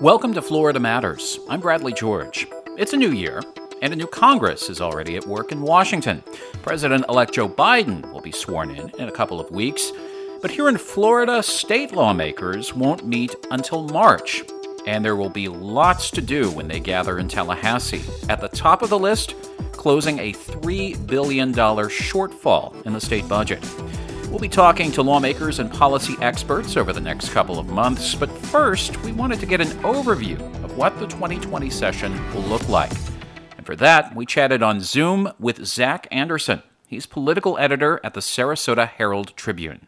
Welcome to Florida Matters. I'm Bradley George. It's a new year, and a new Congress is already at work in Washington. President elect Joe Biden will be sworn in in a couple of weeks. But here in Florida, state lawmakers won't meet until March. And there will be lots to do when they gather in Tallahassee. At the top of the list, closing a $3 billion shortfall in the state budget. We'll be talking to lawmakers and policy experts over the next couple of months, but first, we wanted to get an overview of what the 2020 session will look like. And for that, we chatted on Zoom with Zach Anderson. He's political editor at the Sarasota Herald Tribune.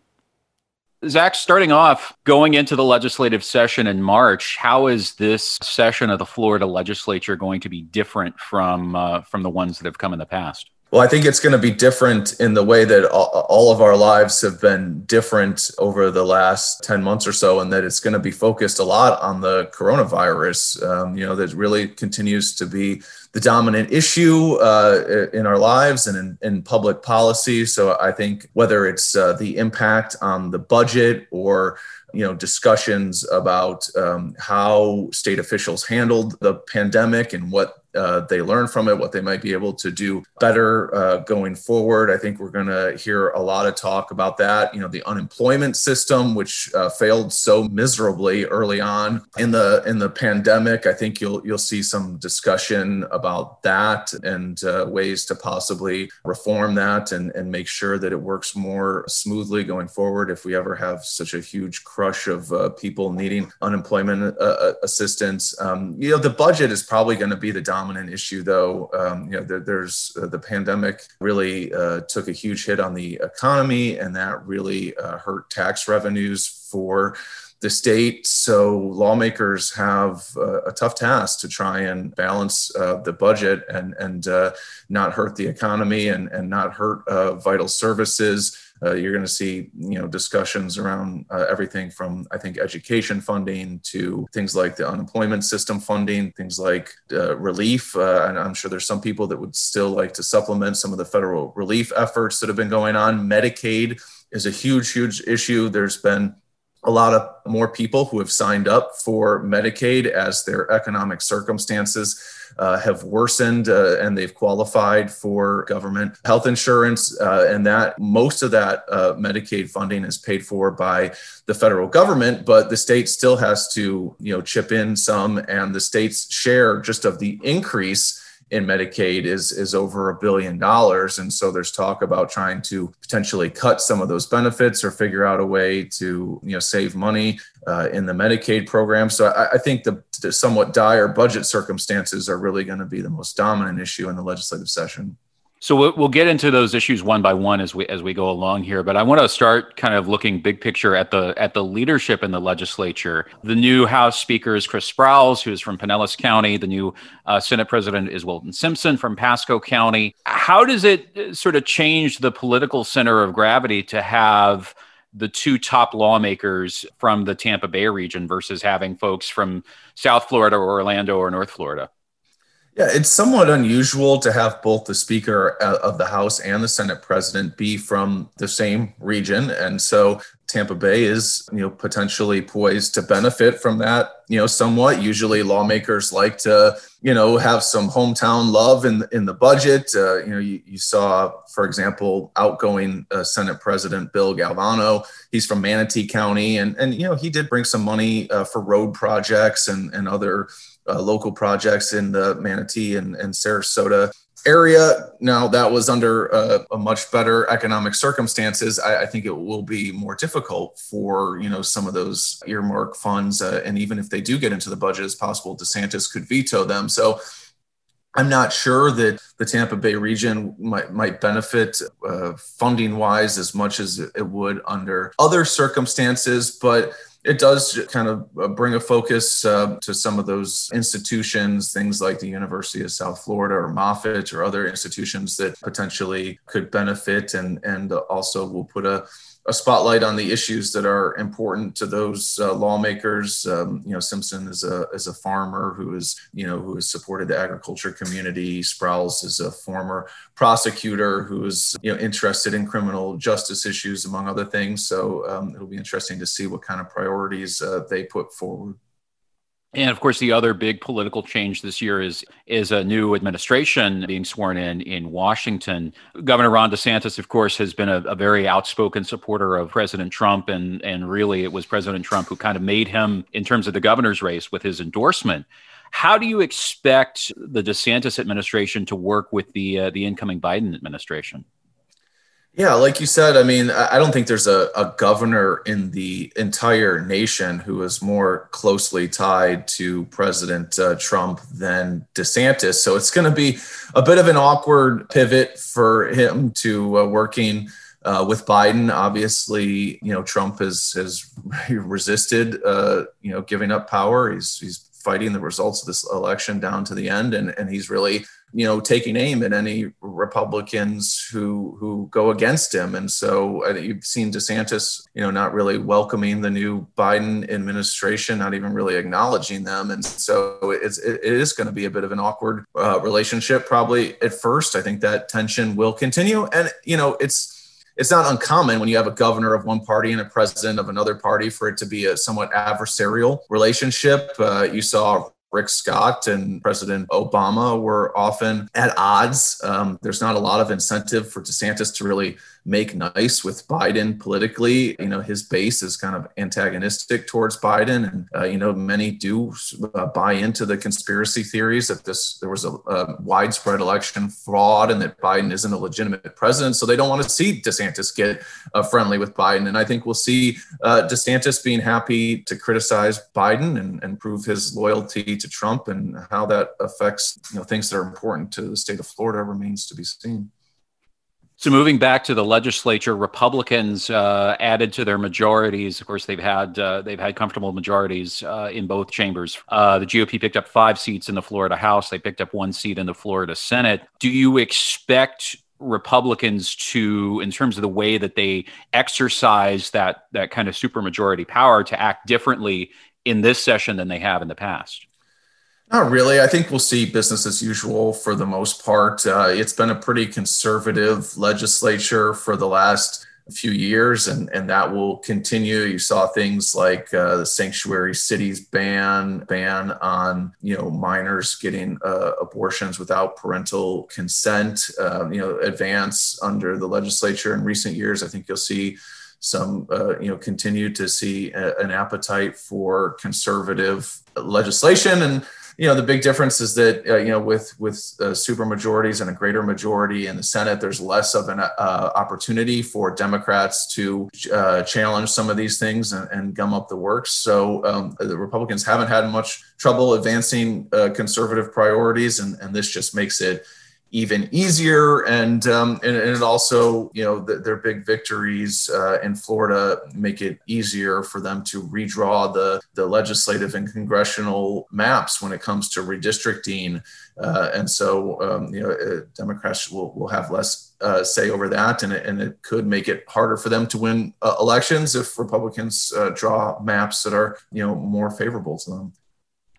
Zach, starting off, going into the legislative session in March, how is this session of the Florida legislature going to be different from uh, from the ones that have come in the past? Well, I think it's going to be different in the way that all of our lives have been different over the last 10 months or so, and that it's going to be focused a lot on the coronavirus. Um, you know, that really continues to be the dominant issue uh, in our lives and in, in, public policy. So I think whether it's uh, the impact on the budget or you know discussions about um, how state officials handled the pandemic and what uh, they learn from it, what they might be able to do better uh, going forward. I think we're going to hear a lot of talk about that. You know, the unemployment system, which uh, failed so miserably early on in the in the pandemic. I think you'll you'll see some discussion about that and uh, ways to possibly reform that and and make sure that it works more smoothly going forward. If we ever have such a huge crush of uh, people needing unemployment uh, assistance, um, you know, the budget is probably going to be the dominant issue, though. Um, you know, there, there's uh, the pandemic really uh, took a huge hit on the economy, and that really uh, hurt tax revenues for the state. So lawmakers have uh, a tough task to try and balance uh, the budget and and uh, not hurt the economy and and not hurt uh, vital services. Uh, you're going to see, you know, discussions around uh, everything from, I think, education funding to things like the unemployment system funding, things like uh, relief. Uh, and I'm sure there's some people that would still like to supplement some of the federal relief efforts that have been going on. Medicaid is a huge, huge issue. There's been a lot of more people who have signed up for Medicaid as their economic circumstances uh, have worsened uh, and they've qualified for government health insurance. Uh, and that most of that uh, Medicaid funding is paid for by the federal government, but the state still has to, you know, chip in some, and the state's share just of the increase in Medicaid is is over a billion dollars, and so there's talk about trying to potentially cut some of those benefits or figure out a way to you know save money uh, in the Medicaid program. So I, I think the, the somewhat dire budget circumstances are really going to be the most dominant issue in the legislative session. So we'll get into those issues one by one as we as we go along here. But I want to start kind of looking big picture at the at the leadership in the legislature. The new House Speaker is Chris Sprowls, who's from Pinellas County. The new uh, Senate President is Wilton Simpson from Pasco County. How does it uh, sort of change the political center of gravity to have the two top lawmakers from the Tampa Bay region versus having folks from South Florida or Orlando or North Florida? Yeah, it's somewhat unusual to have both the Speaker uh, of the House and the Senate President be from the same region. And so Tampa Bay is, you know, potentially poised to benefit from that, you know, somewhat. Usually lawmakers like to, you know, have some hometown love in, in the budget. Uh, you know, you, you, saw, for example, outgoing uh, Senate President Bill Galvano. He's from Manatee County. And, and you know, he did bring some money uh, for road projects and, and other uh, local projects in the Manatee and, and Sarasota area. Now that was under uh, a much better economic circumstances. I, I, think it will be more difficult for you know some of those earmark funds, uh, and even if they do get into the budget, it's possible DeSantis could veto them. So. I'm not sure that the Tampa Bay region might, might benefit uh, funding wise as much as it would under other circumstances, but it does kind of uh, bring a focus uh, to some of those institutions, things like the University of South Florida or Moffitt or other institutions that potentially could benefit, and and also will put a a spotlight on the issues that are important to those uh, lawmakers. Um, you know, Simpson is a is a farmer who is you know who has supported the agriculture community. Sprowls is a former prosecutor who is you know interested in criminal justice issues, among other things. So um, it'll be interesting to see what kind of priorities uh, they put forward. And of course, the other big political change this year is is a new administration being sworn in in Washington. Governor Ron DeSantis, of course, has been a, a, very outspoken supporter of President Trump, and and really, it was President Trump who kind of made him in terms of the governor's race with his endorsement. How do you expect the DeSantis administration to work with the uh, the incoming Biden administration? Yeah, like you said, I mean, I don't think there's a, a, governor in the entire nation who is more closely tied to President uh, Trump than DeSantis. So it's going to be a bit of an awkward pivot for him to uh, working uh, with Biden. Obviously, you know, Trump has has resisted, uh, you know, giving up power. He's he's fighting the results of this election down to the end, and and he's really you know, taking aim at any Republicans who who go against him. And so uh, you've seen DeSantis, you know, not really welcoming the new Biden administration, not even really acknowledging them. And so it's it is going to be a bit of an awkward uh, relationship, probably at first. I think that tension will continue, and you know, it's it's not uncommon when you have a governor of one party and a president of another party for it to be a somewhat adversarial relationship. Uh, you saw Rick Scott and President Obama were often at odds. Um, there's not a lot of incentive for DeSantis to really make nice with Biden politically. You know, his base is kind of antagonistic towards Biden, and uh, you know, many do uh, buy into the conspiracy theories that this there was a, a, widespread election fraud and that Biden isn't a legitimate president. So they don't want to see DeSantis get uh, friendly with Biden, and I think we'll see uh, DeSantis being happy to criticize Biden and, and prove his loyalty to Trump, and how that affects you know things that are important to the state of Florida remains to be seen. So moving back to the legislature, Republicans uh, added to their majorities. Of course, they've had uh, they've had comfortable majorities uh, in both chambers. Uh, the GOP picked up five seats in the Florida House. They picked up one seat in the Florida Senate. Do you expect Republicans to, in terms of the way that they exercise that that kind of supermajority power, to act differently in this session than they have in the past? Not really. I think we'll see business as usual for the most part. Uh, it's been a pretty conservative legislature for the last few years, and, and that will continue. You saw things like uh, the sanctuary cities ban, ban on you know minors getting uh, abortions without parental consent. Um, you know, advance under the legislature in recent years. I think you'll see some uh, you know continue to see a, an appetite for conservative legislation and you know the big difference is that uh, you know with with uh, super majorities and a greater majority in the Senate, there's less of an uh, opportunity for Democrats to uh, challenge some of these things and, and gum up the works. So um, the Republicans haven't had much trouble advancing uh, conservative priorities, and, and this just makes it even easier. And um, and, and, it also, you know, the, their big victories uh, in Florida make it easier for them to redraw the the legislative and congressional maps when it comes to redistricting. Uh, and so, um, you know, uh, Democrats will, will have less uh, say over that, and it, and it could make it harder for them to win uh, elections if Republicans uh, draw maps that are, you know, more favorable to them.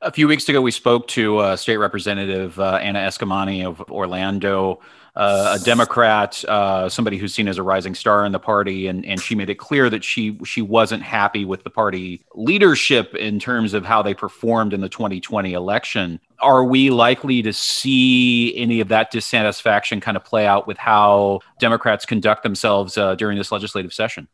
A few weeks ago, we spoke to uh, State Representative uh, Anna Eskamani of Orlando, uh, a Democrat, uh, somebody who's seen as a rising star in the party, and, and she made it clear that she she wasn't happy with the party leadership in terms of how they performed in the 2020 election. Are we likely to see any of that dissatisfaction kind of play out with how Democrats conduct themselves uh, during this legislative session?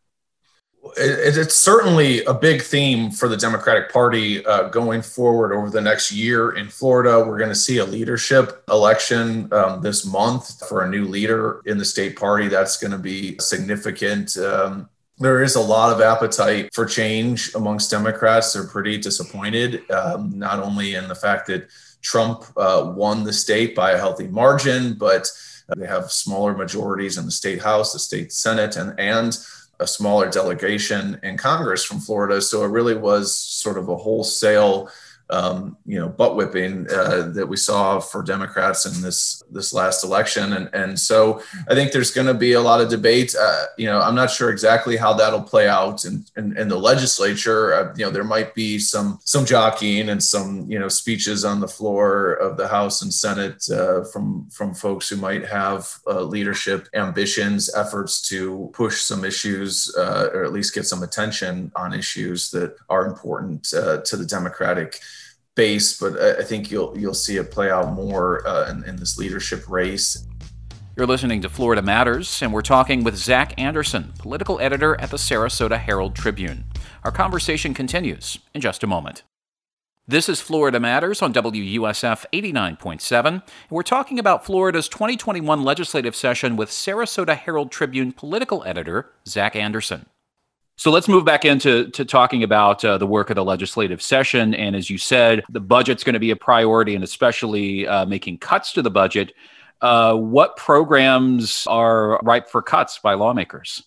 It, it's certainly a big theme for the Democratic Party uh, going forward over the next year in Florida. We're going to see a leadership election um, this month for a new leader in the state party. That's going to be significant. Um, there is a lot of appetite for change amongst Democrats. They're pretty disappointed, um, not only in the fact that Trump uh, won the state by a healthy margin, but they have smaller majorities in the state house, the state senate, and and a smaller delegation in Congress from Florida. So it really was sort of a wholesale um, you know, butt whipping uh, that we saw for Democrats in this this last election, and and so I think there's going to be a lot of debate. Uh, you know, I'm not sure exactly how that'll play out in in, in the legislature. Uh, you know, there might be some some jockeying and some you know speeches on the floor of the House and Senate uh, from from folks who might have uh, leadership ambitions, efforts to push some issues uh, or at least get some attention on issues that are important to the Democratic base, but I think you'll you'll see it play out more uh, in, in this leadership race. You're listening to Florida Matters, and we're talking with Zach Anderson, political editor at the Sarasota Herald Tribune. Our conversation continues in just a moment. This is Florida Matters on WUSF 89.7, and we're talking about Florida's 2021 legislative session with Sarasota Herald Tribune political editor Zach Anderson. So let's move back into to talking about uh, the work of the legislative session. And as you said, the budget's going to be a priority, and especially uh, making cuts to the budget. Uh, what programs are ripe for cuts by lawmakers?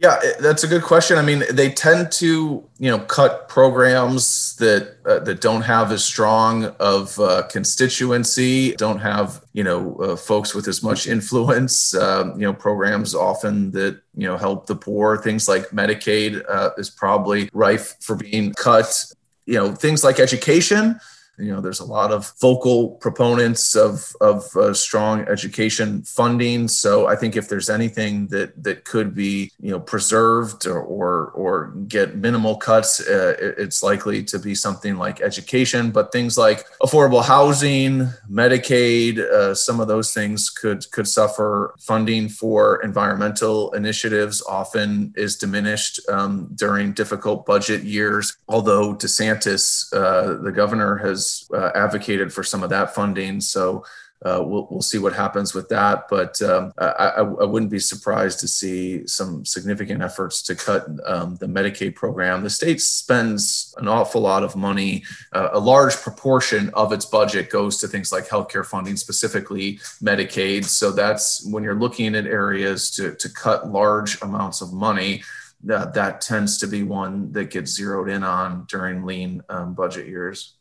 Yeah, that's a good question. I mean, they tend to, you know, cut programs that uh, that don't have as strong of uh, constituency, don't have, you know, uh, folks with as much influence. Um, you know, programs often that you know help the poor, things like Medicaid uh, is probably rife for being cut. You know, things like education you know, there's a lot of vocal proponents of of uh, strong education funding. So I think if there's anything that that could be you know preserved or or, or get minimal cuts, uh, it's likely to be something like education. But things like affordable housing, Medicaid, uh, some of those things could could suffer. Funding for environmental initiatives often is diminished um, during difficult budget years. Although DeSantis, uh, the governor, has uh, advocated for some of that funding. So uh, we'll, we'll see what happens with that. But um, I, I, wouldn't be surprised to see some significant efforts to cut um, the Medicaid program. The state spends an awful lot of money. Uh, a large proportion of its budget goes to things like healthcare funding, specifically Medicaid. So that's when you're looking at areas to, to cut large amounts of money. That, that tends to be one that gets zeroed in on during lean um, budget years.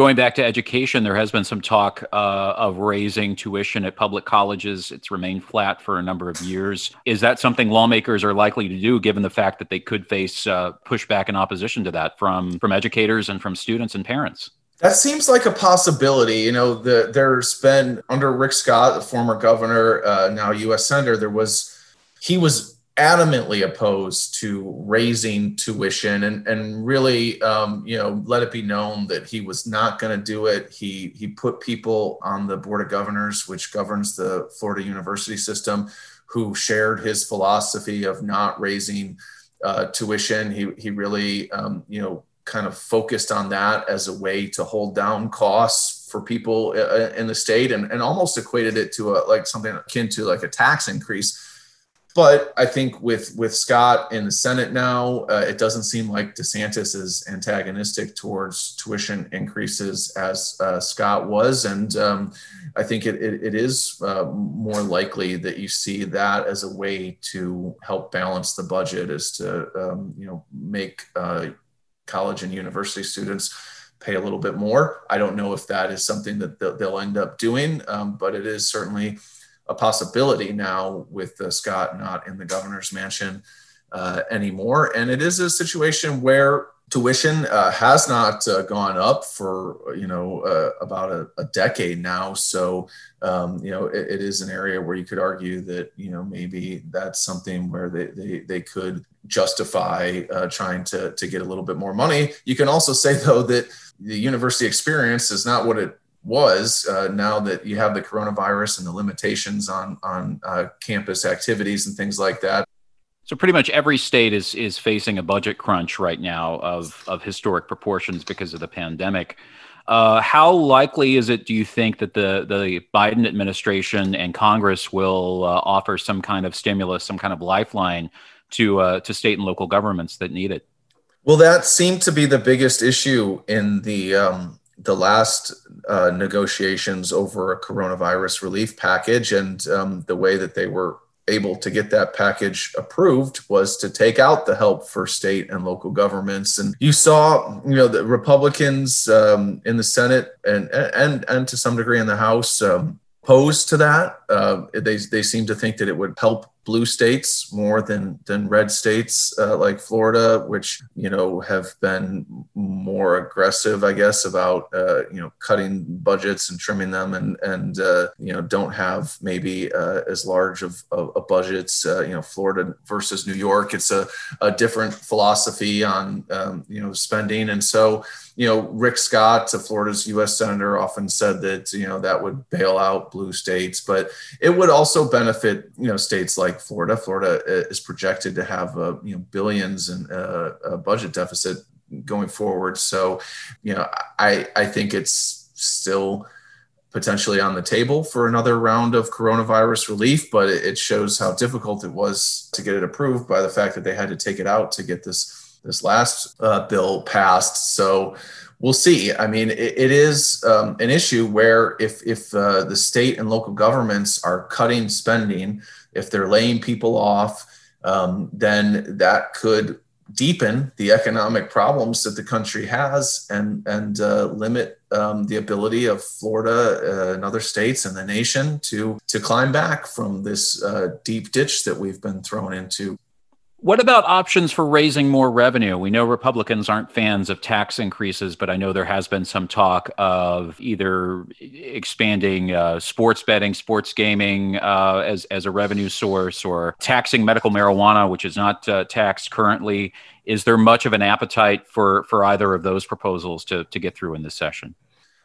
Going back to education, there has been some talk uh, of raising tuition at public colleges. It's remained flat for a number of years. Is that something lawmakers are likely to do, given the fact that they could face uh, pushback and opposition to that from from educators and from students and parents? That seems like a possibility. You know, the, there's been under Rick Scott, the former governor, uh, now U.S. senator, there was he was adamantly opposed to raising tuition and, and really um, you know let it be known that he was not going to do it. He he put people on the board of governors which governs the florida university system who shared his philosophy of not raising uh, tuition. He, he really um, you know kind of focused on that as a way to hold down costs for people uh, in the state and, and almost equated it to a, like something akin to like a tax increase but I think with with Scott in the Senate now, uh, it doesn't seem like DeSantis is antagonistic towards tuition increases as uh, Scott was, and um, I think it, it, it is uh, more likely that you see that as a way to help balance the budget, is to um, you know make uh, college and university students pay a little bit more. I don't know if that is something that they'll, end up doing, um, but it is certainly a possibility now with uh, Scott not in the governor's mansion uh, anymore. And it is a situation where tuition uh, has not uh, gone up for you know uh, about a, a, decade now. So um, you know it, it is an area where you could argue that you know maybe that's something where they they, they could justify uh, trying to to get a little bit more money. You can also say though that the university experience is not what it was uh, now that you have the coronavirus and the limitations on on uh, campus activities and things like that. So pretty much every state is is facing a budget crunch right now of of historic proportions because of the pandemic. Uh, how likely is it, do you think, that the the Biden administration and Congress will uh, offer some kind of stimulus, some kind of lifeline to uh, to state and local governments that need it? Well, that seemed to be the biggest issue in the um, the last uh, negotiations over a coronavirus relief package and um, the way that they were able to get that package approved was to take out the help for state and local governments. And you saw, you know, the Republicans um, in the Senate and and and to some degree in the House um, opposed to that. Uh, they they seem to think that it would help blue states more than than red states uh, like Florida, which you know have been more aggressive, I guess, about uh, you know cutting budgets and trimming them, and and uh, you know don't have maybe uh, as large of, of, of budgets. Uh, you know, Florida versus New York, it's a, a different philosophy on um, you know spending, and so you know, Rick Scott, a Florida's U.S. senator, often said that you know that would bail out blue states, but it would also benefit you know states like Florida. Florida uh, is projected to have uh, you know billions in uh, a budget deficit going forward. So, you know, I I think it's still potentially on the table for another round of coronavirus relief, but it shows how difficult it was to get it approved by the fact that they had to take it out to get this this last uh, bill passed. So we'll see. I mean, it, it is um, an issue where if if uh, the state and local governments are cutting spending, if they're laying people off, um, then that could deepen the economic problems that the country has and and uh, limit um, the ability of Florida uh, and other states and the nation to to climb back from this uh, deep ditch that we've been thrown into. What about options for raising more revenue? We know Republicans aren't fans of tax increases, but I know there has been some talk of either expanding uh, sports betting, sports gaming uh, as, as a revenue source, or taxing medical marijuana, which is not uh, taxed currently. Is there much of an appetite for, for either of those proposals to, to get through in this session?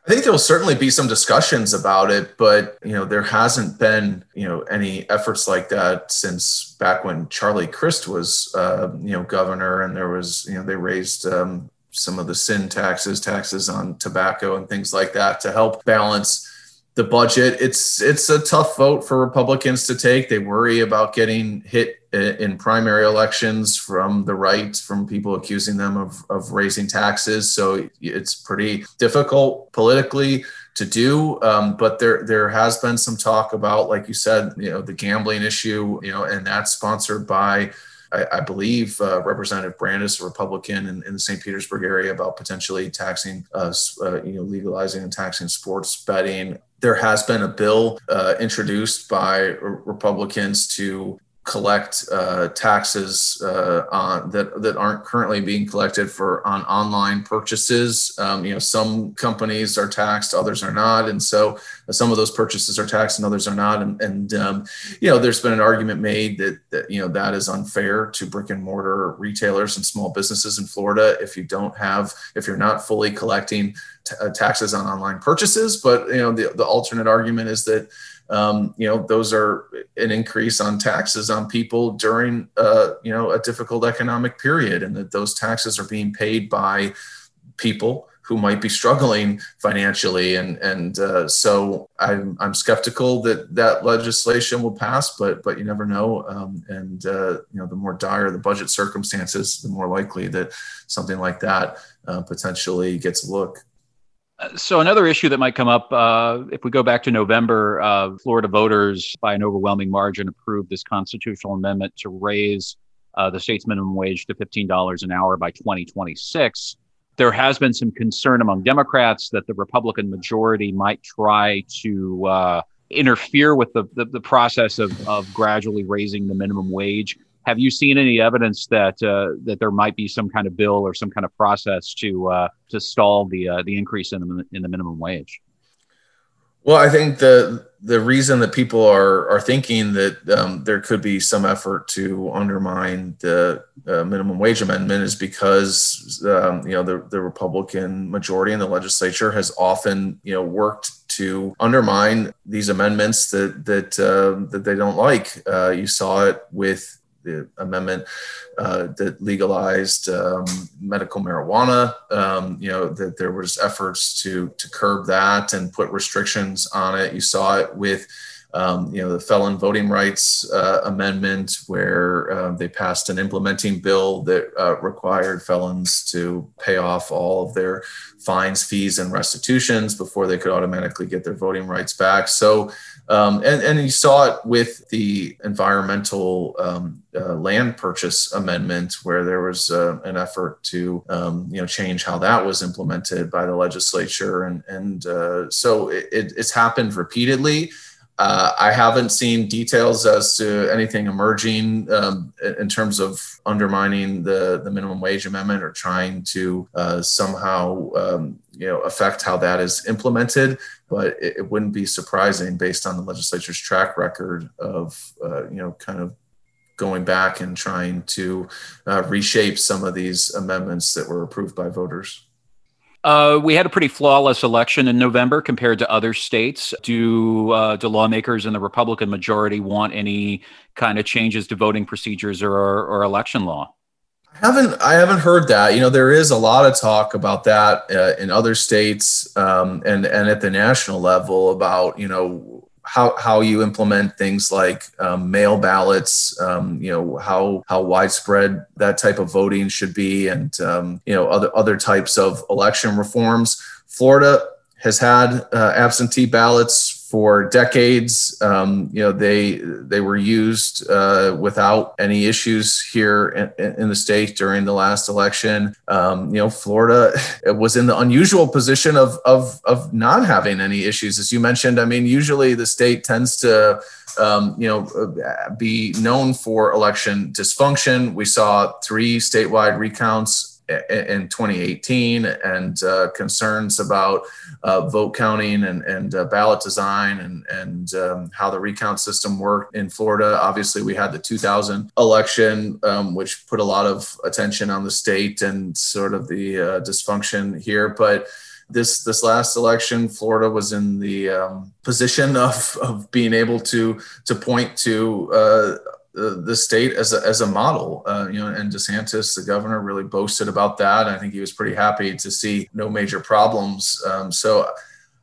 I think there'll certainly be some discussions about it, but you know there hasn't been you know any efforts like that since back when Charlie Crist was uh, you know governor, and there was you know they raised um, some of the sin taxes, taxes on tobacco and things like that to help balance the budget. It's it's a tough vote for Republicans to take. They worry about getting hit in primary elections from the right, from people accusing them of, of raising taxes. So it's pretty difficult politically to do. Um, but there there has been some talk about, like you said, you know, the gambling issue, you know, and that's sponsored by I, believe uh, Representative Brandes, a Republican in, in, the St. Petersburg area, about potentially taxing, uh, uh, you know, legalizing and taxing sports betting there has been a bill uh, introduced by Republicans to collect uh, taxes uh, on that that aren't currently being collected for on online purchases. Um, you know, some companies are taxed, others are not, and so some of those purchases are taxed and others are not. And, and um, you know, there's been an argument made that that you know that is unfair to brick and mortar retailers and small businesses in Florida if you don't have if you're not fully collecting t- uh, taxes on online purchases. But you know, the the alternate argument is that um, you know those are an increase on taxes on people during uh, you know a difficult economic period and that those taxes are being paid by people who might be struggling financially. And and uh, so I'm, I'm skeptical that that legislation will pass but but you never know. Um, and uh, you know the more dire the budget circumstances the more likely that something like that uh, potentially gets a look so another issue that might come up, uh, if we go back to November, uh, Florida voters by an overwhelming margin approved this constitutional amendment to raise uh, the state's minimum wage to $15 an hour by 2026. There has been some concern among Democrats that the Republican majority might try to uh, interfere with the, the, the process of, of gradually raising the minimum wage. Have you seen any evidence that uh, that there might be some kind of bill or some kind of process to uh, to stall the uh, the increase in the in the minimum wage? Well, I think the the reason that people are are thinking that um, there could be some effort to undermine the uh, minimum wage amendment is because um, you know the the Republican majority in the legislature has often you know worked to undermine these amendments that that uh, that they don't like. Uh, you saw it with the amendment uh, that legalized um, medical marijuana. Um, you know that there was efforts to to curb that and put restrictions on it. You saw it with um, you know, the felon voting rights uh, amendment, where uh, they passed an implementing bill that uh, required felons to pay off all of their fines, fees, and restitutions before they could automatically get their voting rights back. So, um, and, and you saw it with the environmental um, uh, land purchase amendment, where there was uh, an effort to, um, you know, change how that was implemented by the legislature, and and uh, so it, it's happened repeatedly. Uh, I haven't seen details as to anything emerging um, in terms of undermining the, the minimum wage amendment or trying to uh, somehow um, you know affect how that is implemented. But it, it, wouldn't be surprising based on the legislature's track record of uh, you know kind of going back and trying to uh, reshape some of these amendments that were approved by voters. Uh, we had a pretty flawless election in November compared to other states. Do uh, do lawmakers in the Republican majority want any kind of changes to voting procedures or, or election law? I haven't I haven't heard that. You know, there is a lot of talk about that uh, in other states um, and and at the national level about you know how how you implement things like um, mail ballots, um, you know how how widespread that type of voting should be, and um, you know other other types of election reforms. Florida has had uh, absentee ballots for decades. Um, you know, they they were used uh, without any issues here in, in, the state during the last election. Um, you know, Florida was in the unusual position of, of of not having any issues, as you mentioned. I mean, usually the state tends to um, you know, be known for election dysfunction. We saw three statewide recounts in 2018 and uh, concerns about uh, vote counting and, and uh, ballot design and, and um, how the recount system worked in Florida. Obviously, we had the 2000 election, um, which put a lot of attention on the state and sort of the uh, dysfunction here. But this this last election, Florida was in the um, position of, of being able to to point to uh, the state as a, as a model. Uh, you know, and DeSantis, the governor, really boasted about that. I think he was pretty happy to see no major problems. Um, so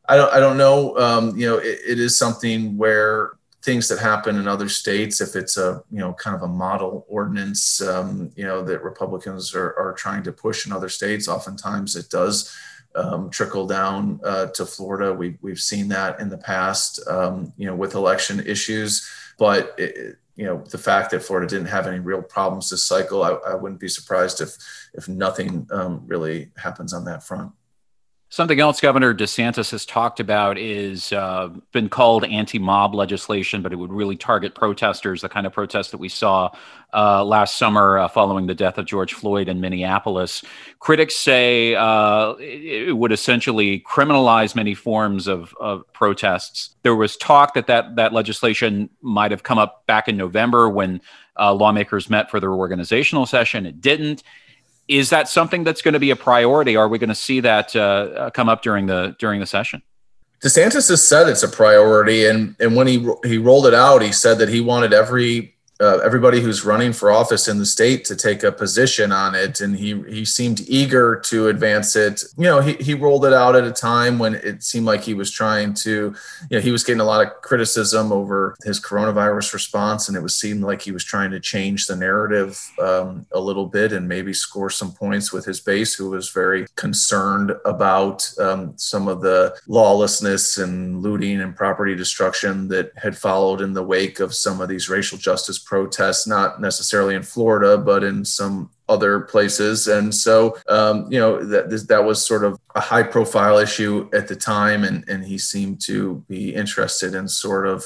I don't I don't know. Um, you know, it, it is something where things that happen in other states, if it's a you know kind of a model ordinance, um, you know that Republicans are, are trying to push in other states, oftentimes it does. Um, trickle down uh, to Florida. We've, we've seen that in the past, um, you know, with election issues. But it, you know the fact that Florida didn't have any real problems this cycle, I, I wouldn't be surprised if if nothing um, really happens on that front. Something else Governor DeSantis has talked about is uh, been called anti-mob legislation, but it would really target protesters, the kind of protests that we saw uh, last summer uh, following the death of George Floyd in Minneapolis. Critics say uh, it would essentially criminalize many forms of, of protests. There was talk that, that that legislation might have come up back in November when uh, lawmakers met for their organizational session. It didn't is that something that's going to be a priority? Are we going to see that uh, come up during the during the session? DeSantis has said it's a priority, and and when he he rolled it out, he said that he wanted every uh, everybody who's running for office in the state to take a position on it, and he he seemed eager to advance it. You know, he he rolled it out at a time when it seemed like he was trying to, you know, he was getting a lot of criticism over his coronavirus response, and it was seemed like he was trying to change the narrative um, a little bit and maybe score some points with his base, who was very concerned about um, some of the lawlessness and looting and property destruction that had followed in the wake of some of these racial justice protests, not necessarily in Florida, but in some other places. And so, um, you know, that that was sort of a high profile issue at the time, and and he seemed to be interested in sort of,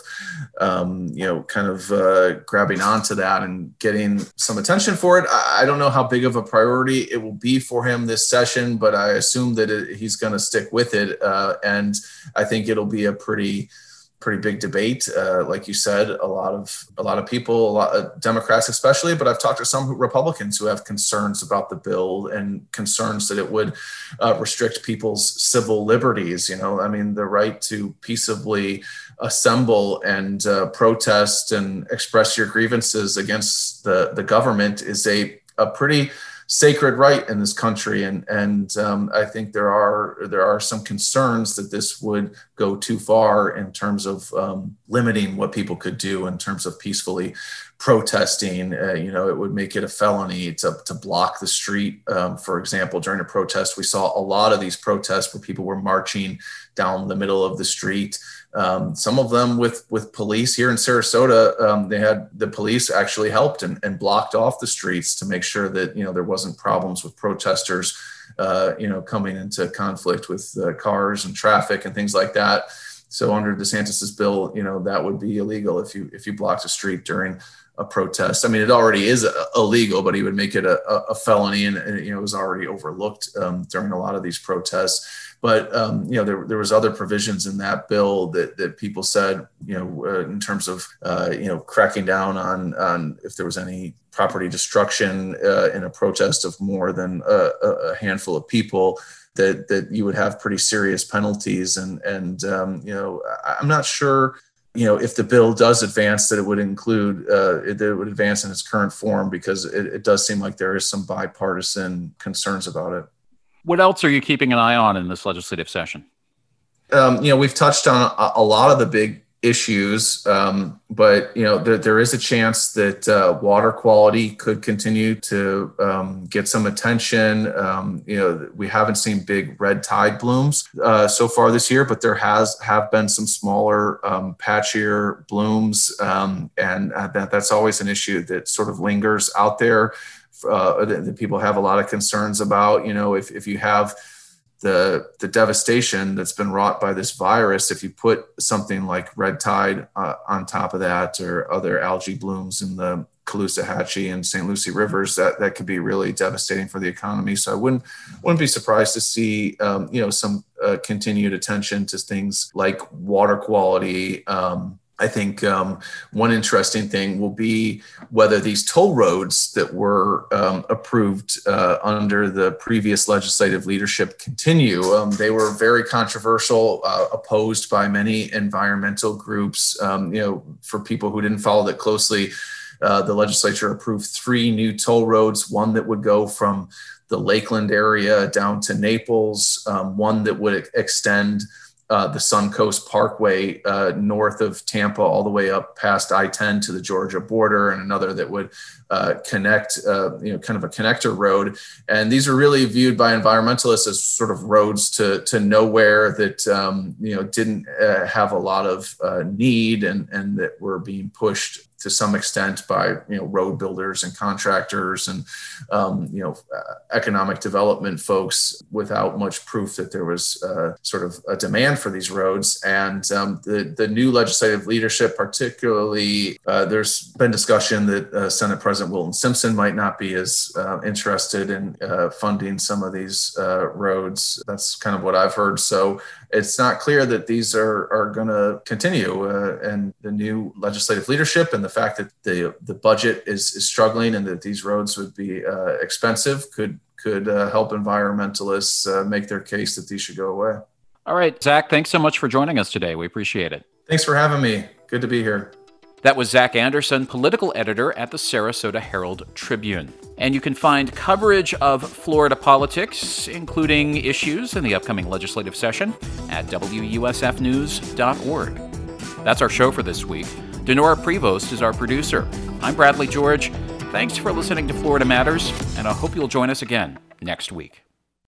um, you know, kind of uh, grabbing onto that and getting some attention for it. I, don't know how big of a priority it will be for him this session, but I assume that it, he's going to stick with it, uh, and I think it'll be a pretty pretty big debate. Uh, like you said, a lot of a lot of people, a lot of Democrats especially, but I've talked to some Republicans who have concerns about the bill and concerns that it would uh, restrict people's civil liberties. You know, I mean, the right to peaceably assemble and uh, protest and express your grievances against the the government is a a pretty sacred right in this country, and and um, I think there are there are some concerns that this would go too far in terms of um, limiting what people could do in terms of peacefully protesting. Uh, you know, it would make it a felony to, to block the street. Um, for example, during a protest, we saw a lot of these protests where people were marching down the middle of the street. Um, some of them with with police here in Sarasota, um, they had the police actually helped and, and blocked off the streets to make sure that you know there wasn't problems with protesters uh, you know, coming into conflict with uh, cars and traffic and things like that. So under DeSantis's bill, you know, that would be illegal if you if you blocked a street during a protest. I mean, it already is illegal, but he would make it a, a felony, and, and, you know, it was already overlooked um, during a lot of these protests. But um, you know, there, there was other provisions in that bill that that people said, you know, uh, in terms of uh, you know cracking down on on if there was any property destruction uh, in a protest of more than a, a, handful of people. That, that you would have pretty serious penalties and and um, you know I'm not sure you know, if the bill does advance, that it would include uh, that it would advance in its current form because it, it, does seem like there is some bipartisan concerns about it. What else are you keeping an eye on in this legislative session? Um, you know, we've touched on a, a, lot of the big issues, um, but you know, there, there is a chance that uh, water quality could continue to um, get some attention. Um, you know, we haven't seen big red tide blooms uh, so far this year, but there has have been some smaller, um, patchier blooms, um, and uh, that that's always an issue that sort of lingers out there uh, that, people have a lot of concerns about. You know, if, if you have the the devastation that's been wrought by this virus, if you put something like red tide uh, on top of that, or other algae blooms in the Caloosahatchee and St. Lucie rivers, that that could be really devastating for the economy. So I wouldn't wouldn't be surprised to see um, you know some uh, continued attention to things like water quality. Um, I think um, one interesting thing will be whether these toll roads that were um, approved uh, under the previous legislative leadership continue. Um, they were very controversial, uh, opposed by many environmental groups. Um, you know, for people who didn't follow that closely, uh, the legislature approved three new toll roads. One that would go from the Lakeland area down to Naples. Um, one that would extend uh, the Suncoast Parkway uh, north of Tampa, all the way up past I-10 to the Georgia border, and another that would uh, connect, uh, you know, kind of a connector road. And these are really viewed by environmentalists as sort of roads to to nowhere that um, you know didn't uh, have a lot of need and and that were being pushed to some extent by you know road builders and contractors and um, you know uh, economic development folks without much proof that there was uh, sort of a demand for these roads and um, the the new legislative leadership particularly uh, there's been discussion that uh, Senate President Wilton Simpson might not be as uh, interested in uh, funding some of these roads that's kind of what I've heard so it's not clear that these are, are going to continue. Uh, and the new legislative leadership and the fact that the, the budget is, is struggling and that these roads would be uh, expensive could, could uh, help environmentalists uh, make their case that these should go away. All right, Zach, thanks so much for joining us today. We appreciate it. Thanks for having me. Good to be here. That was Zach Anderson, political editor at the Sarasota Herald Tribune. And you can find coverage of Florida politics, including issues in the upcoming legislative session, at WUSFnews.org. That's our show for this week. Dinorah Prevost is our producer. I'm Bradley George. Thanks for listening to Florida Matters, and I hope you'll join us again next week.